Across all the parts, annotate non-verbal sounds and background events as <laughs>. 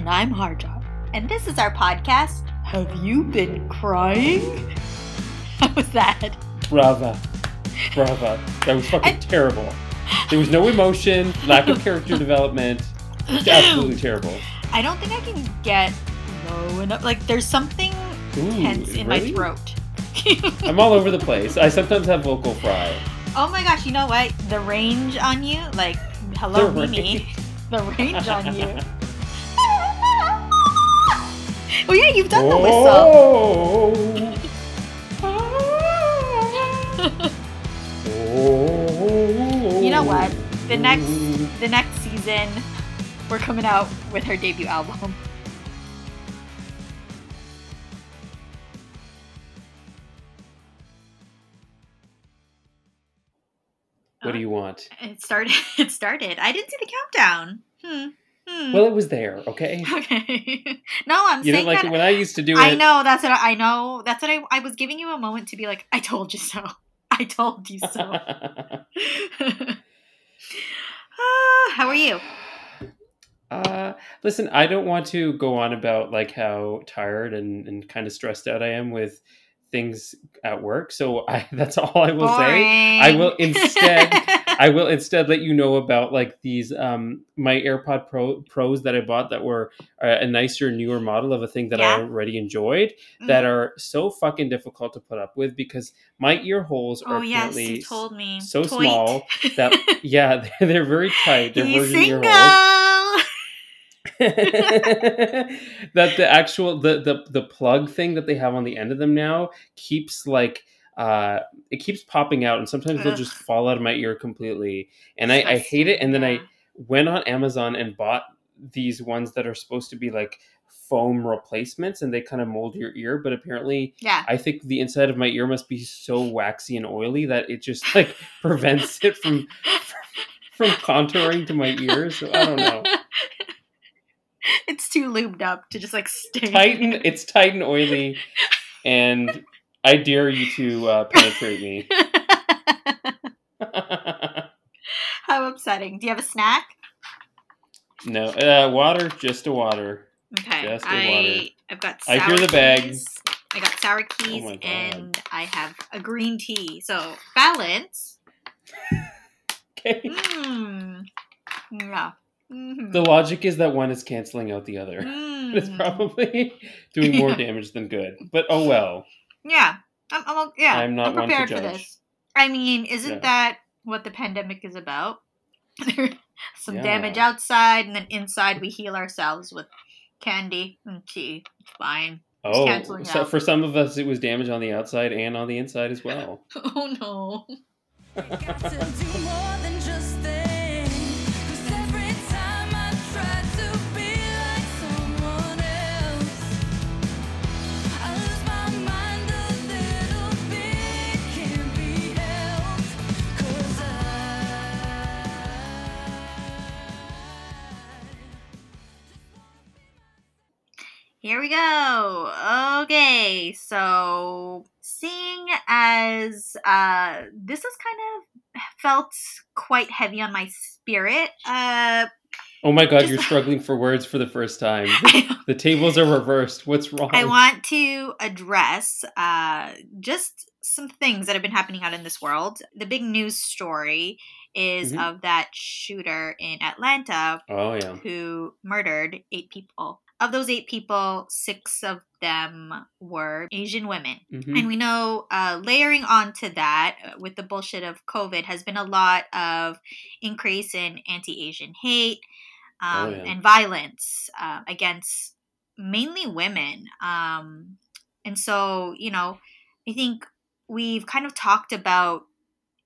And I'm Harjot. And this is our podcast. Have you been crying? <laughs> How was that? Brava. Brava. That was fucking I- terrible. There was no emotion, lack of character <laughs> development. It's absolutely terrible. I don't think I can get low enough. Like, there's something Ooh, tense in my throat. <laughs> I'm all over the place. I sometimes have vocal fry. oh my gosh, you know what? The range on you, like, hello, The Mimi. The range on you. Oh, yeah, you've done the whistle. Oh. <laughs> You know what? The next the next season, we're coming out with her debut album. What do you want? It started. <laughs> It started. I didn't see the countdown. Hmm. Hmm. Well, it was there, okay? <laughs> okay. <laughs> no, I'm You saying didn't like that. it when I used to do it. I know that's what I, I know. That's what I. I was giving you a moment to be like, I told you so. <laughs> I told you so. Ah, how are you? Uh, listen, I don't want to go on about like how tired and, and kind of stressed out I am with things at work. So I that's all I will say. I will instead I will instead let you know about like these um my AirPod Pro Pros that I bought that were uh, a nicer newer model of a thing that I already enjoyed that are so fucking difficult to put up with because my ear holes are Oh yes, apparently you told me. so Toit. small that <laughs> yeah <laughs> they're, they're very tight. They're He's virgin ear holes. <laughs> that the actual the, the the plug thing that they have on the end of them now keeps like uh it keeps popping out and sometimes they'll just fall out of my ear completely. And I, I hate it and then I went on Amazon and bought these ones that are supposed to be like foam replacements and they kind of mold your ear but apparently Yeah. I think the inside of my ear must be so waxy and oily that it just like <laughs> prevents it from from contouring to my ears so I don't know. It's too lubed up to just like stay. tight and it's tight and oily, and I dare you to uh, <laughs> penetrate me. <laughs> How upsetting. Do you have a snack? no, uh, water, just a water. Okay. Just the I water. I've got sour I hear the bag. I got sour keys Oh and I have a green tea. So balance. Okay. Mmm. Yeah. Mhm. The logic is that one is canceling out the other. Mm. <laughs> It's probably doing more damage than good. But oh well. Yeah. I'm, I'm yeah. I'm not one to prepared for this. I mean, isn't Yeah. that what the pandemic is about? <laughs> Some Yeah. damage outside, and then inside we heal ourselves with candy and tea. It's fine. Oh, so out. for some of us, it was damage on the outside and on the inside as well. <laughs> Oh no. Here we go. Okay, so seeing as uh this has kind of felt quite heavy on my spirit, uh Oh my god, Just- you're struggling for words for the first time. <laughs> The tables are reversed. What's wrong? I want to address uh just some things that have been happening out in this world. The big news story is Mhm. of that shooter in Atlanta Oh yeah. who murdered eight people. Of those eight people, six of them were Asian women. Mhm. And we know, uh, layering onto that uh, with the bullshit of COVID has been a lot of increase in anti Asian hate um, Oh, yeah. and violence uh, against mainly women. Um, and so, you know, I think we've kind of talked about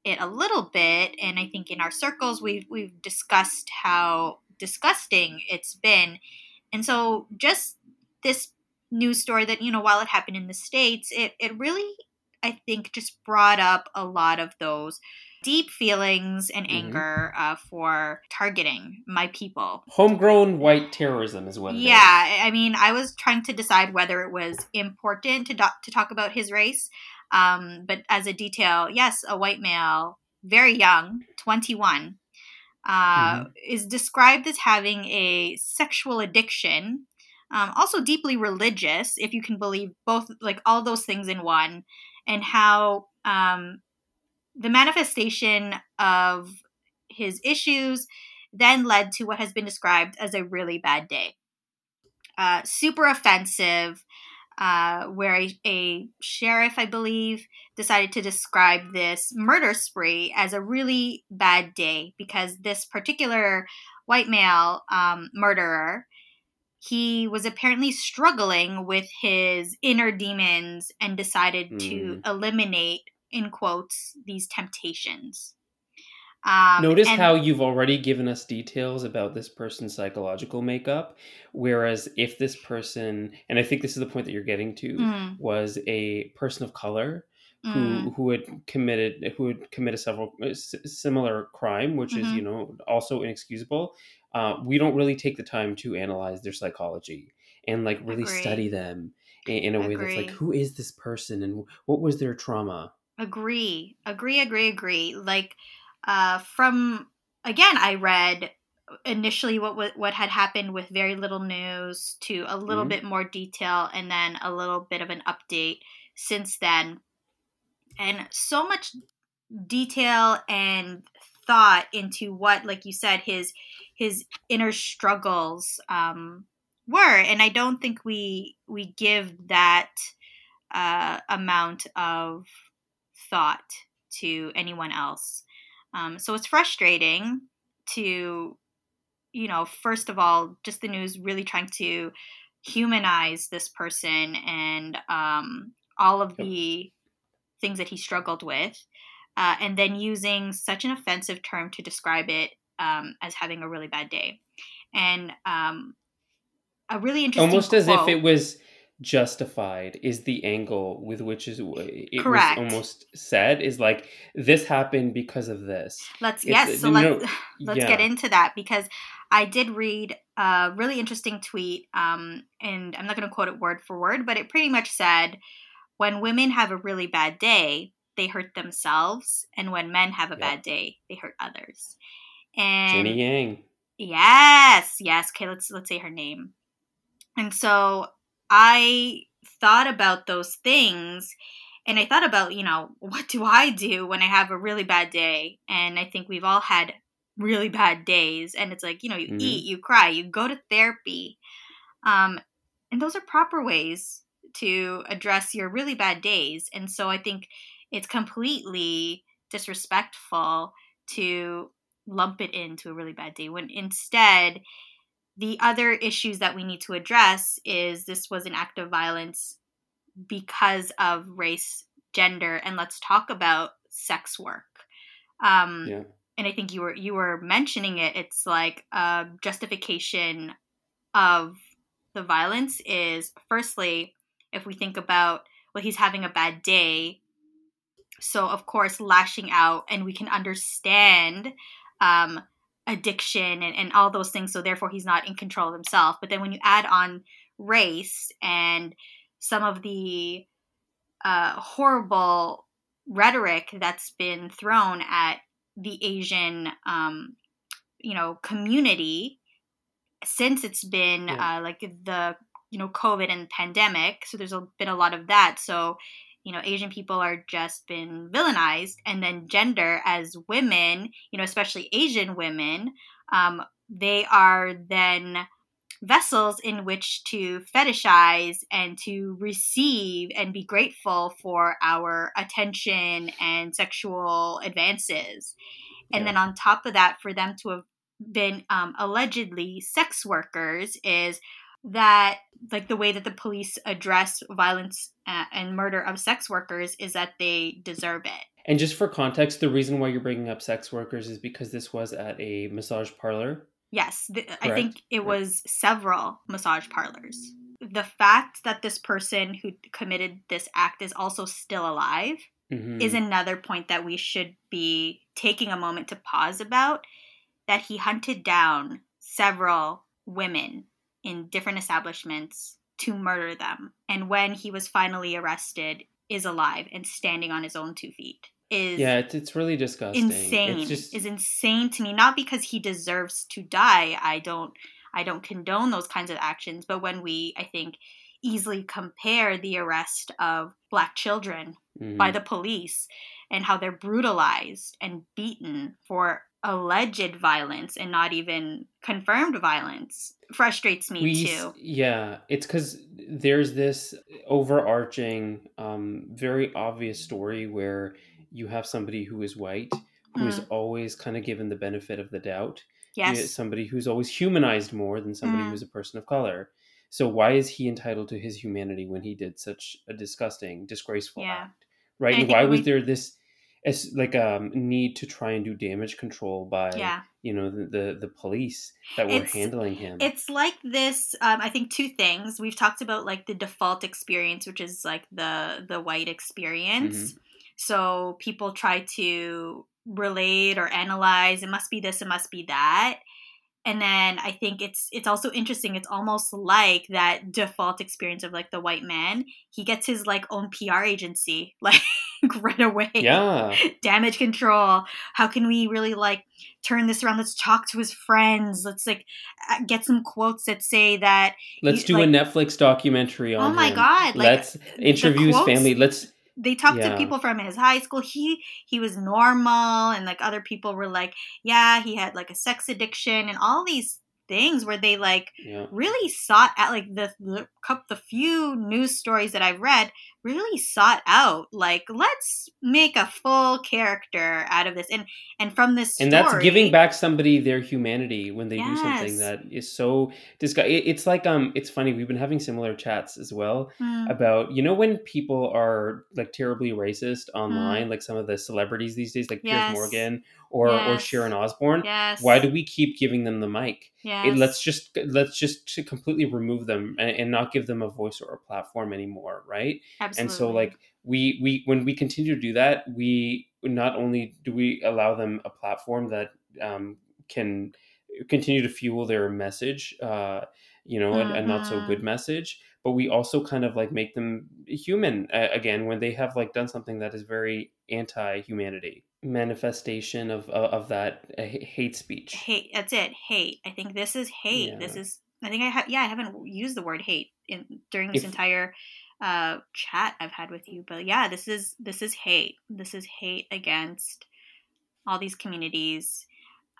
it a little bit, and I think in our circles we've we've discussed how disgusting it's been, and so just this news story that you know while it happened in the states, it it really I think just brought up a lot of those deep feelings and Mhm. anger uh, for targeting my people. Homegrown white terrorism is what is. Yeah, I I mean, I was trying to decide whether it was important to do- to talk about his race, um, but as a detail, yes, a white male, very young, twenty one, uh, is described as having a sexual addiction, um, also deeply religious, if you can believe both, like all those things in one, and how um, the manifestation of his issues then led to what has been described as a really bad day. Uh, super offensive, uh, where a, a sheriff, I believe, decided to describe this murder spree as a really bad day because this particular white male um, murderer he was apparently struggling with his inner demons and decided to eliminate in quotes these temptations um, Notice and- how you've already given us details about this person's psychological makeup, whereas if this person, and I think this is the point that you're getting to, Mm, was a person of color mm, who who had committed who had committed several uh, s- similar crime, which is Mhm. you know also inexcusable. Uh, we don't really take the time to analyze their psychology and like really Agree. study them in, in a way that's like who is this person and what was their trauma. agree agree agree agree like uh from again i read initially what what had happened with very little news to a little Mhm. bit more detail and then a little bit of an update since then. And so much detail and thought into what like you said his his inner struggles um were. And i don't think we we give that uh amount of thought to anyone else um so it's frustrating to you know first of all just the news really trying to humanize this person and um all of the things that he struggled with uh, and then using such an offensive term to describe it um, as having a really bad day. And um, a really interesting almost as if it was justified is the angle with which is it Correct. was almost said is like this happened because of this Let's It's- yes, so you let's <sighs> let's yeah. get into that because I did read a really interesting tweet, um, and I'm not going to quote it word for word, but it pretty much said, "When women have a really bad day, they hurt themselves, and when men have a Yep. bad day, they hurt others." And Jenny Yang Yes, yes. Okay, let's let's say her name. And so I thought about those things and I thought about, you know, <laughs> what do I do when I have a really bad day? And I think we've all had really bad days and it's like, you know, you Mhm. eat, you cry, you go to therapy. Um and those are proper ways to address your really bad days. And so I think it's completely disrespectful to lump it into a really bad day when instead the other issues that we need to address is this was an act of violence because of race gender and let's talk about sex work. Um yeah. and i think you were you were mentioning it. It's like a justification of the violence is firstly if we think about well he's having a bad day. So of course lashing out and we can understand um addiction and, and all those things so therefore he's not in control of himself but then when you add on race and some of the uh, horrible rhetoric that's been thrown at the asian um, you know community since it's been Yeah. uh, like the you know covid and pandemic so there's a, been a lot of that so you know asian people are just been villainized and then gender as women you know especially asian women um, they are then vessels in which to fetishize and to receive and be grateful for our attention and sexual advances and Yeah. then on top of that for them to have been um, allegedly sex workers is that like the way that the police address violence uh, and murder of sex workers is that they deserve it and just for context the reason why you're bringing up sex workers is because this was at a massage parlor yes th- i think it Right. was several massage parlors the fact that this person who committed this act is also still alive Mhm. is another point that we should be taking a moment to pause about that he hunted down several women in different establishments to murder them and when he was finally arrested is alive and standing on his own two feet is yeah, it's it's really disgusting. insane It's just is insane to me not because he deserves to die i don't i don't condone those kinds of actions but when we i think easily compare the arrest of black children mhm. by the police and how they're brutalized and beaten for alleged violence and not even confirmed violence frustrates me we too. yeah it's because there's this overarching um very obvious story where you have somebody who is white who is always kind of given the benefit of the doubt. Yes. somebody who's always humanized more than somebody Mhm. who's a person of color. So why is he entitled to his humanity when he did such a disgusting disgraceful Yeah. act right? And and why was we- there this as like um need to try and do damage control by yeah you know the the, the police that were It's- handling him It's like this. Um, I think two things. We've talked about like the default experience, which is like the the white experience. Mm-hmm. So people try to relate or analyze. It must be this. It must be that. And then I think it's it's also interesting. It's almost like that default experience of like the white man. He gets his like own PR agency <laughs> like <laughs> right away. Yeah. <laughs> Damage control. How can we really like turn this around? Let's talk to his friends. Let's like get some quotes that say that Let's You- do like- a Netflix documentary oh on oh my him. god like Let's interview his family. Let's they talked to people from his high school. He he was normal and like other people were like yeah he had like a sex addiction and all these things where they like yeah. really sought out like the the, the few news stories that I've read really sought out like let's make a full character out of this and and from this And that's giving back somebody their humanity when they do something that is so disgust. it- It's like um, it's funny. We've been having similar chats as well Mm, about you know when people are like terribly racist Mm. online, like some of the celebrities these days, like Yes. Piers Morgan or or Sharon Osbourne. yes Why do we keep giving them the mic? yes. It, let's just let's just completely remove them and, and not give them a voice or a platform anymore, right? Absolutely. and so like we we when we continue to do that we not only do we allow them a platform that um, can continue to fuel their message uh, you know a, a not so good message but we also kind of like make them human uh, again when they have like done something that is very anti-humanity manifestation of of, of that uh, hate speech hate that's it hate i think this is hate this is i think i ha- yeah i haven't used the word hate in during this If- entire uh chat i've had with you but yeah this is this is hate this is hate against all these communities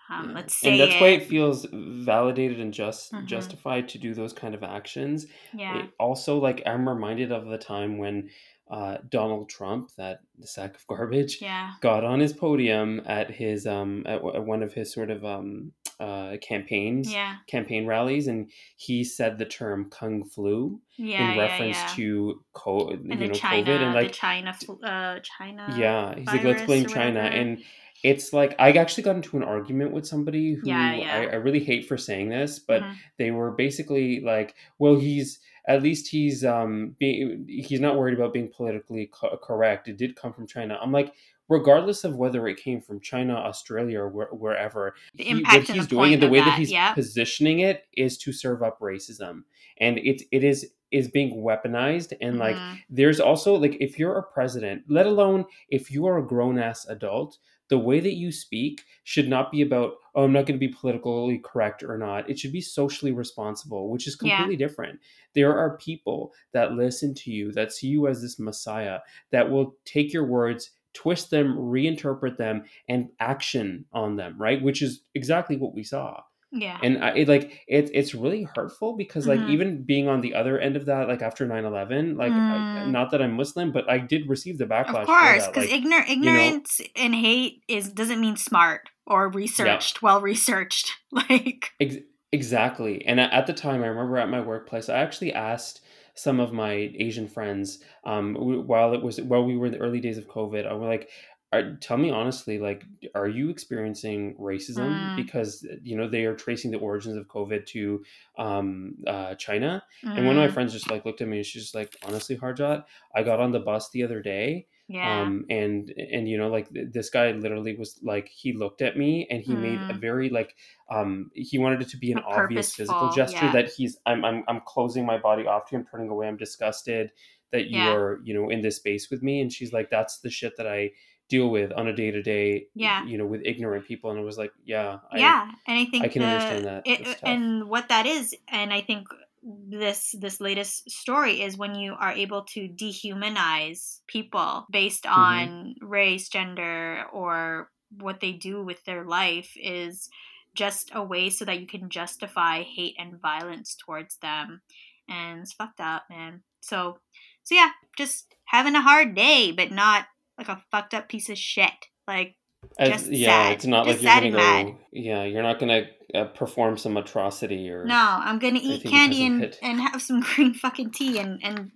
um Yeah. let's say and that's why it. it feels validated and just Mhm. justified to do those kind of actions yeah It also, like I'm reminded of the time when uh, Donald Trump, that sack of garbage, yeah. got on his podium at his um at, w- at one of his sort of um uh campaigns, yeah. campaign rallies, and he said the term "kung flu" yeah in reference to co- and you know china COVID, and the like china uh china yeah, he's like let's blame China, and it's like I actually got into an argument with somebody who. I, I really hate for saying this, but Mhm. they were basically like, well, he's at least he's um being he's not worried about being politically co- correct. It did come from China. I'm like, regardless of whether it came from China, Australia, or where, wherever, The he- impact what he's doing and the way that, that, he's yeah. positioning it is to serve up racism, and it it is is being weaponized and like Mhm. there's also like if you're a president let alone if you are a grown-ass adult the way that you speak should not be about oh i'm not going to be politically correct or not it should be socially responsible which is Yeah. completely different there are people that listen to you that see you as this messiah that will take your words twist them reinterpret them and action on them right which is exactly what we saw yeah and I, it like it, it's really hurtful because like Mhm. even being on the other end of that like after 9-11 like I, Mm. not that i'm muslim but i did receive the backlash Of course, because like, ignor- ignorance and hate is doesn't mean smart or researched, well researched. <laughs> Like, ex- exactly and at, at the time i remember at my workplace i actually asked some of my asian friends um while it was while we were in the early days of covid i was like are, tell me honestly like are you experiencing racism Mm. because you know they are tracing the origins of covid to um uh china And one of my mm, friends just like looked at me and she's just like, honestly, Harjot, I got on the bus the other day. yeah, Um, and and you know, like th- this guy literally was like, he looked at me and he made a Mm. very like, um, he wanted it to be an A obvious physical gesture yeah. that he's, I'm, I'm, I'm closing my body off to him turning away. I'm disgusted that you Yeah. are, you know, in this space with me. And she's like, that's the shit that I deal with on a day to day. Yeah. You know, with ignorant people, and it was like, yeah, I, yeah, and I think I can the- understand that. It, and what that is, and I think this this latest story is when you are able to dehumanize people based Mm-hmm. on race, gender, or what they do with their life is just a way so that you can justify hate and violence towards them, and it's fucked up, man. So, so yeah, just having a hard day, but not like a fucked up piece of shit. Like As- just yeah, sad. it's not Just like you're gonna go. Yeah, you're not gonna uh, perform some atrocity or. No, I'm gonna eat candy and, and have some <laughs> green fucking tea and, and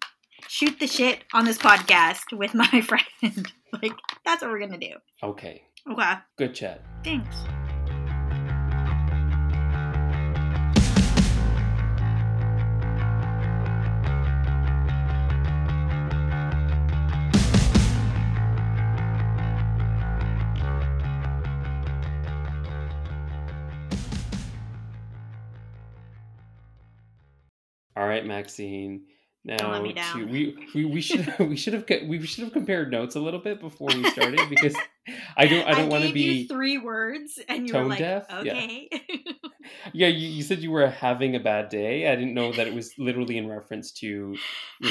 shoot the shit on this podcast with my <laughs> friend. like, that's what we're gonna do. Okay, Okay, good chat. thanks. All right, Maxine. Now to, we, we we should <laughs> <laughs> we should have we should have compared notes a little bit before we started because <laughs> I don't I don't want to be three words and you tone were like, deaf? Okay. yeah you, you said you were having a bad day I didn't know that it was literally in reference to you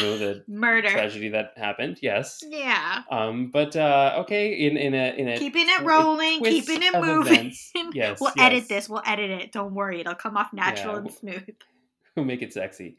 know the Murder. tragedy that happened yes Yeah. um but uh okay in in a in a Keeping it rolling, keeping it moving. events. Yes, we'll yes. edit this. We'll edit it. Don't worry. It'll come off natural Yeah. and smooth. We'll <laughs> make it sexy.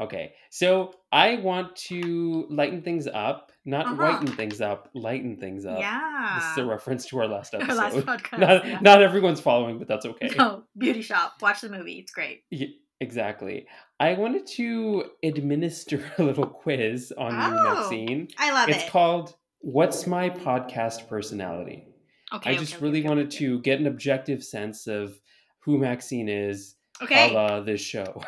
Okay, so I want to lighten things up, not Uh-huh. whiten things up, lighten things up. yeah. This is a reference to our last <laughs> Our episode. last <laughs> podcast. not, yeah. not everyone's following, but that's okay. No, beauty shop. Watch the movie. It's great. Y- exactly. I wanted to administer a little quiz on you, Oh, Maxine. I love It's it. called "What's My Podcast Personality." okay. I just okay, really okay, wanted okay. to get an objective sense of who Maxine is, Okay. a la this show.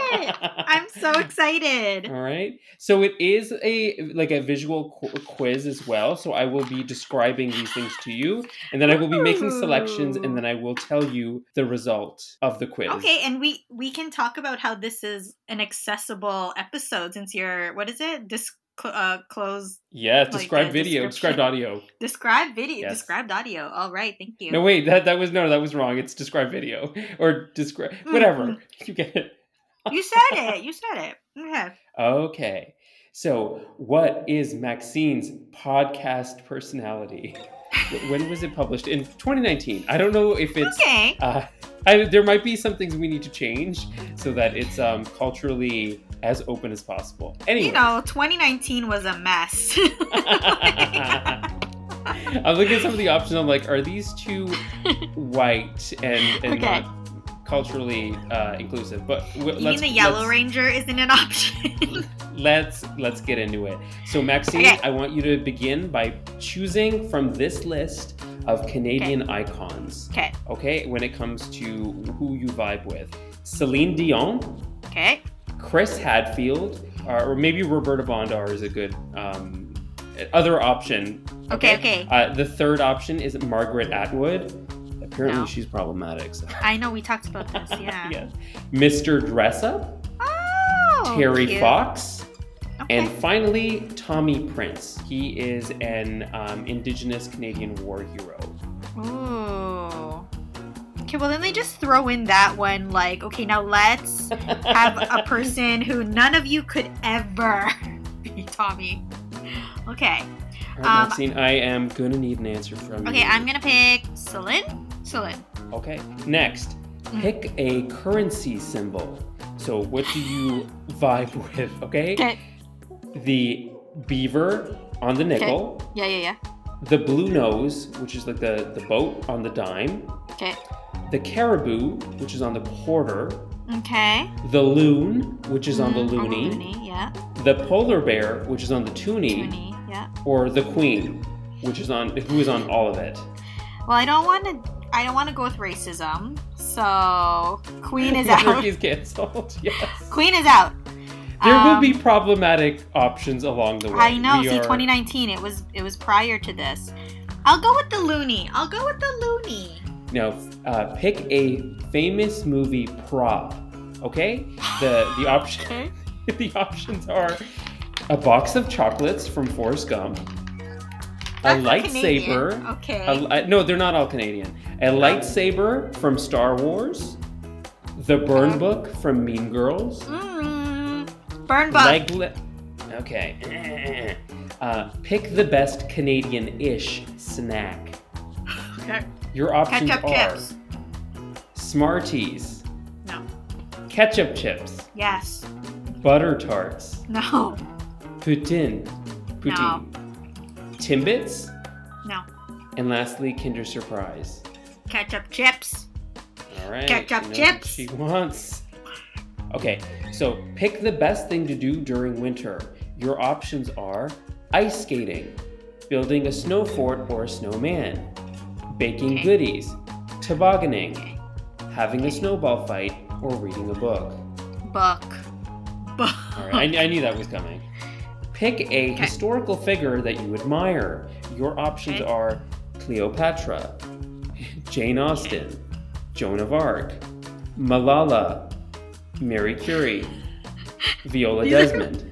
I love it. I'm so excited. All right. So it is a like a visual qu- quiz as well. So I will be describing these things to you, and then I will be making selections, and then I will tell you the result of the quiz. Okay, and we we can talk about how this is an accessible episode since you're what is it? Dis uh, close Yeah. Like Described video. Described audio. describe video Yes. described audio. All right, thank you. No, wait. That that was no. That was wrong. It's describe video or describe Mm, whatever. You get it. You said it. You said it. Okay. Okay. So, what is Maxine's podcast personality? When was it published? In 2019. I don't know if it's. Okay. Uh, I, there might be some things we need to change so that it's um, culturally as open as possible. Anyway, You know, 2019 was a mess. <laughs> I'm looking at some of the options. I'm like, are these too white and, and Okay. not culturally uh, inclusive? But w- you mean the Yellow Ranger isn't an option? <laughs> let's let's get into it. So, Maxine, Okay. I want you to begin by choosing from this list of Canadian icons. okay. Okay, when it comes to who you vibe with, Celine Dion. Okay. Chris Hadfield, uh, or maybe Roberta Bondar is a good um, other option. Okay, okay. Uh, the third option is Margaret Atwood. Apparently, No. she's problematic. So. I know we talked about this. <laughs> Yeah. yes. Mr. Dressup, Oh. Terry cute. Fox, Okay. and finally Tommy Prince. He is an um, Indigenous Canadian war hero. Ooh. Okay, well then they just throw in that one like, okay, now let's have a <laughs> person who none of you could ever <laughs> be Tommy. Okay. All right, Um, Maxine, I am gonna need an answer from you. Okay, I'm gonna pick Celine. Celine. Okay. Next, Mm. pick a currency symbol. So, what do you vibe <laughs> with? Okay. Okay. The beaver on the nickel, Yeah, yeah, yeah. the blue nose, which is like the, the boat on the dime, Okay. the caribou, which is on the quarter, Okay. the loon, which is on the Mm, loony, loony, yeah. the polar bear, which is on the toonie, Toonie, yeah. or the queen, which is on who is on all of it. Well, I don't want to. I don't want to go with racism. So Queen <laughs> is out. Is canceled. <laughs> Yes. Queen is out. There will Um, be problematic options along the way. I know. We See, are- 2019. It was. It was prior to this. I'll go with the loony. I'll go with the loony. Now, uh, pick a famous movie prop. Okay. The the <laughs> option Okay. the options are a box of chocolates from Forrest Gump, That's a lightsaber. Okay. A no, they're not all Canadian. A lightsaber from Star Wars. The Burn Okay. Book from Mean Girls. Mm, burn book. Okay. <clears throat> Uh, pick the best Canadian-ish snack. Okay. Your options Ketchup are chips. Smarties, No. ketchup chips, Yes. butter tarts, No. poutine, poutine, Timbits, No. and lastly Kinder Surprise. Ketchup chips. All right. Ketchup chips. She wants. Okay, so pick the best thing to do during winter. Your options are ice skating, building a snow fort or a snowman, baking Okay. goodies, tobogganing, Okay. having a snowball fight, or reading a book. Book. Book. All right, I, I knew that was coming. Pick a historical figure that you admire. Your options Okay. are Cleopatra, Jane Austen, Joan of Arc, Malala, Mary Curie, Viola Desmond.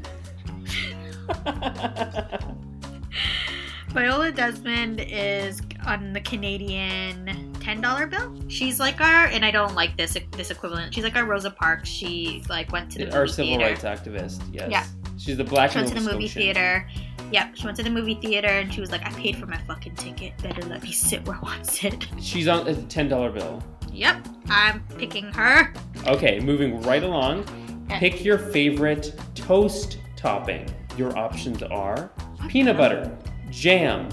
<laughs> Viola Desmond is on the Canadian ten dollar bill. She's like our, and I don't like this this equivalent. She's like our Rosa Parks. She like went to the Our civil theater. rights activist, yes. Yeah. She's the black She went to the movie theater. Yep, she went to the movie theater and she was like, I paid for my fucking ticket. Better let me sit where I want to sit. <laughs> She's on a $10 bill. Yep, I'm picking her. Okay, moving right along. Okay. Pick your favorite toast topping. Your options are peanut butter, jam,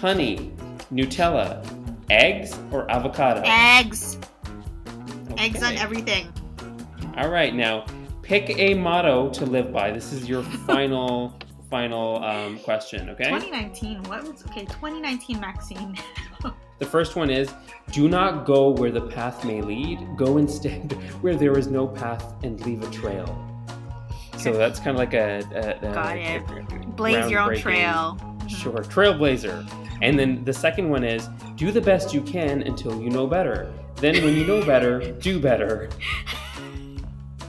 honey, Nutella, eggs, or avocado. Eggs. Eggs on everything. All right, now pick a motto to live by. This is your <laughs> final, final um, question. Okay. 2019. What was okay? 2019 Maxine. <laughs> The first one is: Do not go where the path may lead. Go instead <laughs> where there is no path and leave a trail. So that's kind of like a, a, a Got it. Blaze your own trail. Mhm. Sure, trailblazer. And then the second one is: Do the best you can until you know better. Then, when you know better, do better.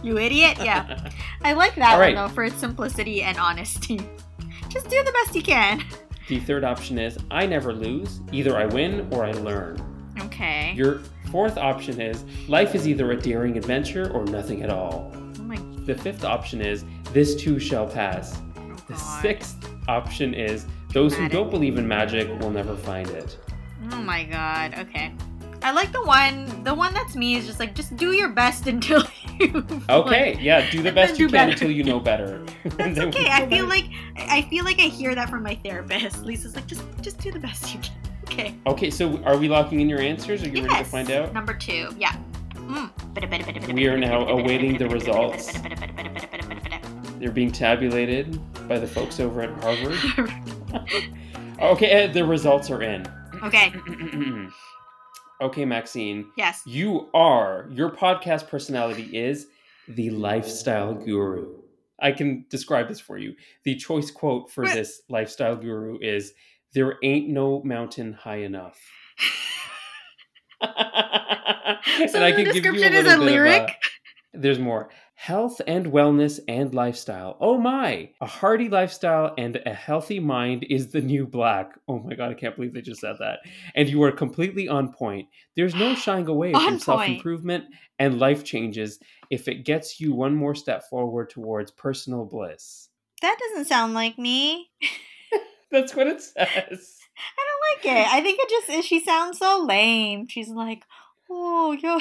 You idiot. Yeah. I like that right. one though for its simplicity and honesty. Just do the best you can. The third option is: I never lose. Either I win or I learn. Okay. Your fourth option is life is either a daring adventure or nothing at all. oh my The fifth option is this too shall pass. Oh the sixth option is those who don't believe in magic will never find it. Oh my god. Okay. I like the one. The one that's me is just like just do your best <laughs> until you. Okay, like- yeah, do the <laughs> best then you do can better. until you know better. <laughs> That's okay. I feel like I feel like I hear that from my therapist. Lisa's like just just do the best you can. Okay. Okay, so are we locking in your answers? Are you ready to find out? Number two. Yeah. Mm. We are now awaiting the results. They're being tabulated by the folks over at Harvard. Okay, uh, the results are in. okay. <clears throat> okay, Maxine. Yes. You are, your podcast personality is the lifestyle guru. I can describe this for you. The choice quote for this lifestyle guru is There ain't no mountain high enough. <laughs> So and the description is a little bit of lyric? there's more. Health and wellness and lifestyle. Oh my! A hearty lifestyle and a healthy mind is the new black. Oh my god, I can't believe they just said that. And you are completely on point. There's no <gasps> shying away from self improvement and life changes if it gets you one more step forward towards personal bliss. That doesn't sound like me. <laughs> That's what it says. I don't like it. I think it just she sounds so lame. She's like, "Oh, you're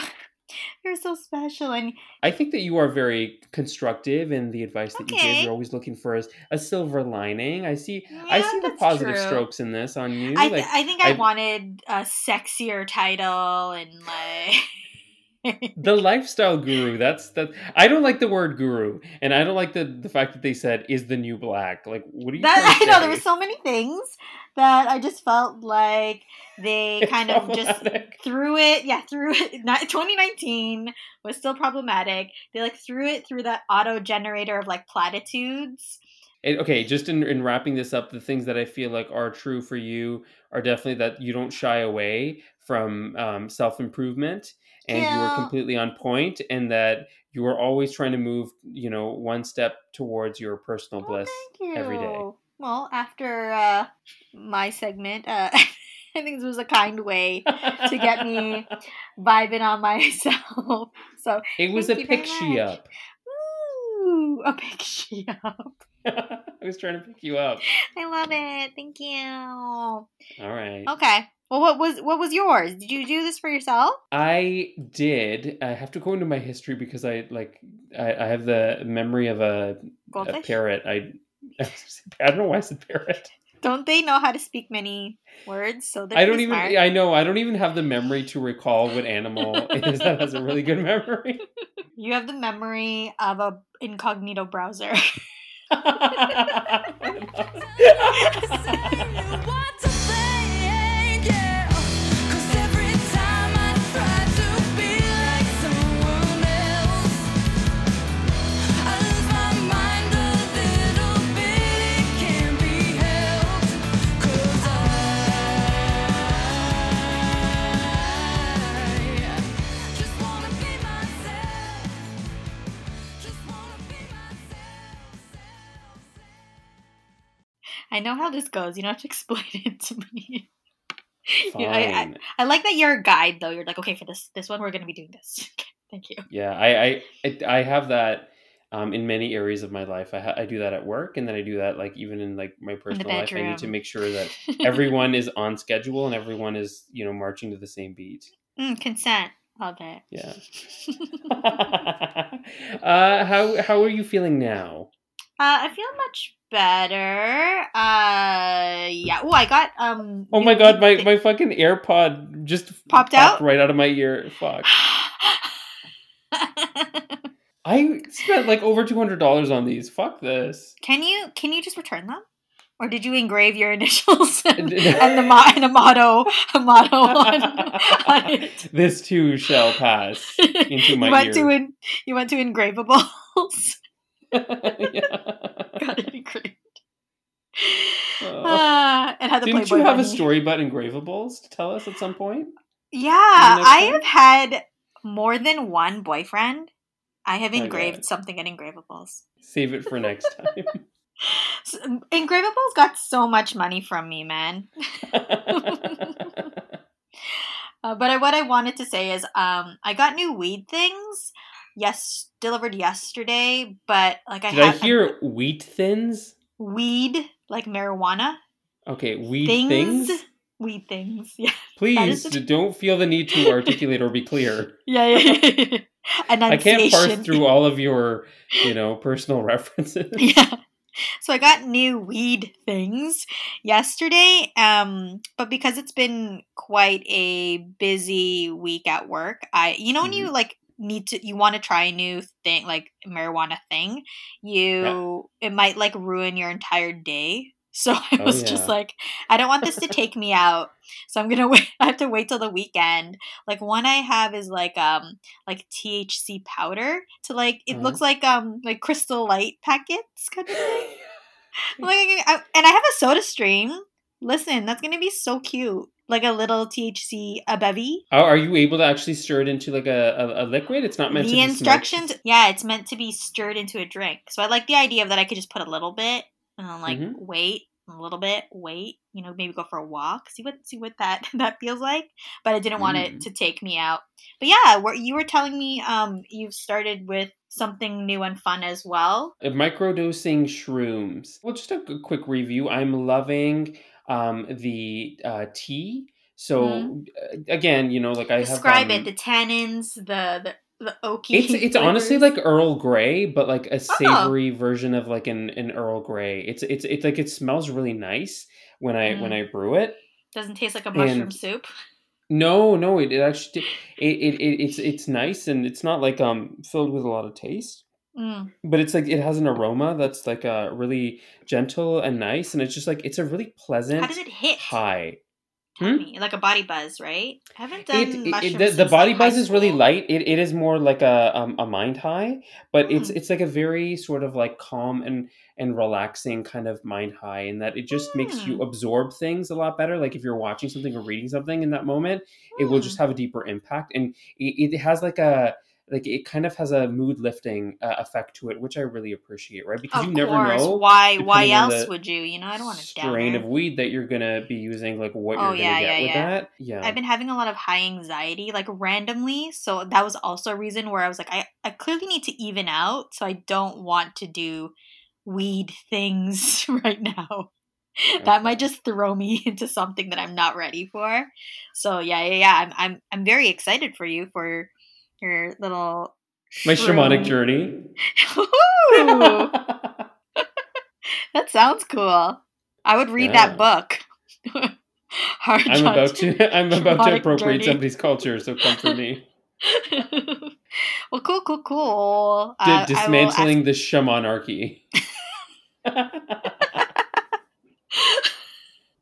you're so special," and I think that you are very constructive in the advice that you give. You're always looking for a, a silver lining. I see. I see the positive true. strokes in this on you. I, like I think I, I- wanted a sexier title and like. <laughs> the lifestyle guru. That's that. I don't like the word guru, and I don't like the the fact that they said is the new black. Like, what are you? That <laughs> I know there were so many things that I just felt like they <laughs> kind of just threw it. Yeah, threw it. <laughs> Not, 2019 was still problematic. They like threw it through that auto generator of like platitudes. Okay, just in, in wrapping this up, the things that I feel like are true for you are definitely that you don't shy away from um, self improvement, and you are completely on point, and that you are always trying to move, you know, one step towards your personal Oh, bliss. thank you. every day. well, after uh, my segment, uh, <laughs> I think this was a kind way to get me <laughs> vibing on myself. <laughs> So, It was a pick you very picture much. up. Ooh, a picture. <laughs> I was trying to pick you up. I love it. Thank you. All right. Okay. Well, what was what was yours? Did you do this for yourself? I did. I have to go into my history because I like I, I have the memory of a, a parrot. I <laughs> I don't know why I said parrot. Don't they know how to speak many words? So they're I don't even. smart. I know. I don't even have the memory to recall what animal <laughs> is that has a really good memory. You have the memory of a incognito browser. <laughs> <laughs> I know how this goes. You don't have to <laughs> explain it to me. Fine. <laughs> Yeah, I- I- I like that you're a guide, though. You're like, okay, for this this one, we're gonna be doing this. <laughs> Thank you. Yeah, I I I, I have that um, in many areas of my life. I ha- I do that at work, and then I do that like even in like my personal life. I need to make sure that everyone is on schedule and everyone is you know marching to the same beat. mm, consent. Love it. Yeah. uh, how how are you feeling now? Uh, I feel much better. Uh, yeah. Oh, I got um. Oh my god, my my fucking AirPod just Popped out? right out of my ear. Fuck. <laughs> I spent like over two hundred dollars on these. Fuck this. can you can you just return them, or did you engrave your <laughs> initials <laughs> and, and the mo- and a motto a motto on, on it? This too shall pass into my you went ear. to en- you went to engravables. <laughs> Got it engraved. Oh. Uh, and had the Didn't Playboy you have a story about engravables to tell us at some point? Yeah, I have had more than one boyfriend. I have engraved God. something in engravables. Save it for next time. <laughs> <laughs> Engravables got so much money from me, man. Uh, but I, what I wanted to say is, um, I got new weed things. Yes, delivered yesterday. But like I Did I hear wheat thins? weed, like marijuana Okay, weed things. things. Weed things. <laughs> Yeah, Please the- don't feel the need to articulate or be clear. <laughs> yeah, yeah. yeah. <laughs> I can't parse through all of your, you know, personal references. yeah. So I got new weed things yesterday. Um, but because it's been quite a busy week at work, I you know when Mm-hmm. you like need to you want to try a new thing like marijuana thing, you it might like ruin your entire day. <laughs> So I Oh, was just like, I don't want this to take me out. So I'm gonna <laughs> wait. I have to wait till the weekend. Like one I have is like um like THC powder to like it Uh-huh. looks like um like crystal light packets kind of thing. <laughs> like I, and I have a SodaStream. Listen, that's gonna be so cute. Like a little THC a bevy. Oh, are you able to actually stir it into like a, a, a liquid? It's not meant to The be smoked? instructions, yeah, it's meant to be stirred into a drink. So I like the idea of that I could just put a little bit and then like Mhm. wait a little bit, wait, you know, maybe go for a walk, see what see what that <laughs> that feels like. But I didn't want Mm. it to take me out. But yeah, where you were telling me um you've started with something new and fun as well. Microdosing shrooms. Well, just a quick review. I'm loving um, the uh, tea. So Mhm. uh, again, you know, like I Describe have. it. um, The tannins, the the the oaky. It's it's honestly like Earl Grey, but like a savory version of like an, an Earl Grey. It's it's it's like it smells really nice when I when Mm. I brew it. doesn't taste like a mushroom and- soup. No, no, it, it actually it, it, it it's it's nice and it's not like um filled with a lot of taste. Mm. But it's like it has an aroma that's like uh really gentle and nice and it's just like it's a really pleasant How does it hit? high. Hmm? me. Like a body buzz, right? I haven't done It, it, it- the, the body like, buzz is really light. It, it is more like a um, a mind high, but it's Mm. it's like a very sort of like calm and and relaxing kind of mind high, in that it just makes Hmm. you absorb things a lot better. Like if you're watching something or reading something in that moment, it will Hmm. just have a deeper impact, and it, it has like a like it kind of has a mood lifting uh, effect to it, which I really appreciate, right? Because of you never course. know why why else would you? You know, I don't want to strain of weed that you're gonna be using, like what Oh, you're gonna yeah, get yeah, with yeah. that. Yeah, I've been having a lot of high anxiety, like randomly. So that was also a reason where I was like, I, I clearly need to even out. So I don't want to do weed things <laughs> right now. That might just throw me <laughs> into something that I'm not ready for. So yeah, yeah, yeah. I'm I'm I'm very excited for you for your little my shamanic journey. <laughs> That sounds cool. I would read Yeah. that book. <laughs> <laughs> I'm about to I'm about to appropriate journey. somebody's culture, so come for me. well, cool, cool, cool. D- Uh, dismantling the shamanarchy.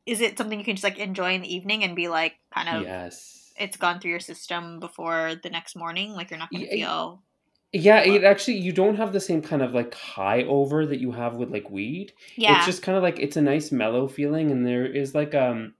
is it something you can just like enjoy in the evening and be like, kind of, yes. It's gone through your system before the next morning? Like you're not gonna Yeah, feel. Yeah, it actually you don't have the same kind of like high over that you have with like weed. Yeah. It's just kind of like it's a nice mellow feeling, and there is like um,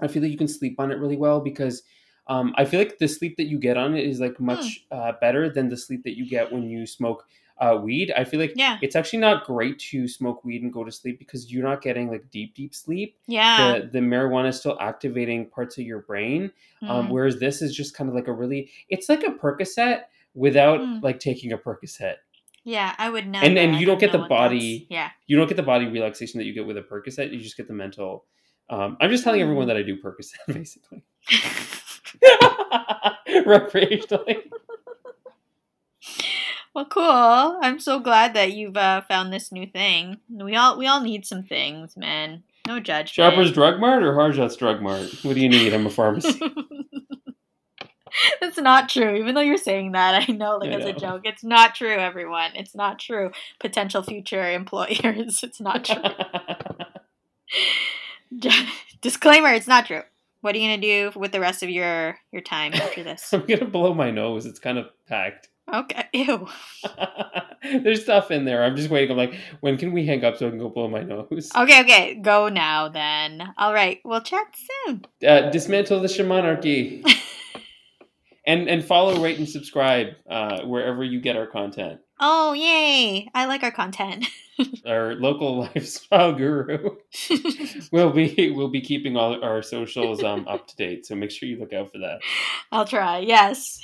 I feel like you can sleep on it really well because um, I feel like the sleep that you get on it is like Hmm. much uh, better than the sleep that you get when you smoke uh, weed. I feel like Yeah. it's actually not great to smoke weed and go to sleep because you're not getting like deep deep sleep. yeah. The the marijuana is still activating parts of your brain, um, Mm. whereas this is just kind of like a really it's like a Percocet without Mm. like taking a Percocet. yeah, I would never. and and you don't get the body Yeah. you don't get the body relaxation that you get with a Percocet. You just get the mental. Um, I'm just telling everyone Mm. that I do Percocet <laughs> basically <laughs> <laughs> recreationally. Well, cool. I'm so glad that you've uh, found this new thing. We all we all need some things, man. No judgment. Shoppers Drug Mart or Harjot's Drug Mart? What do you need? I'm a pharmacy. That's <laughs> <laughs> not true. Even though you're saying that, I know, like I as a joke, it's not true. Everyone, it's not true. Potential future employers, <laughs> it's not true. Disclaimer: It's not true. What are you gonna do with the rest of your your time after this? I'm gonna blow my nose. It's kind of packed. Okay. Ew. <laughs> There's stuff in there. I'm just waiting. I'm like, when can we hang up so I can go blow my nose? Okay. Okay. Go now then. All right. We'll chat soon. Uh, dismantle the shamanarchy. <laughs> and and follow, rate, and subscribe uh, wherever you get our content. Oh yay! I like our content. <laughs> Our local lifestyle guru will be will be keeping all our socials um, up to date. So make sure you look out for that. I'll try. Yes.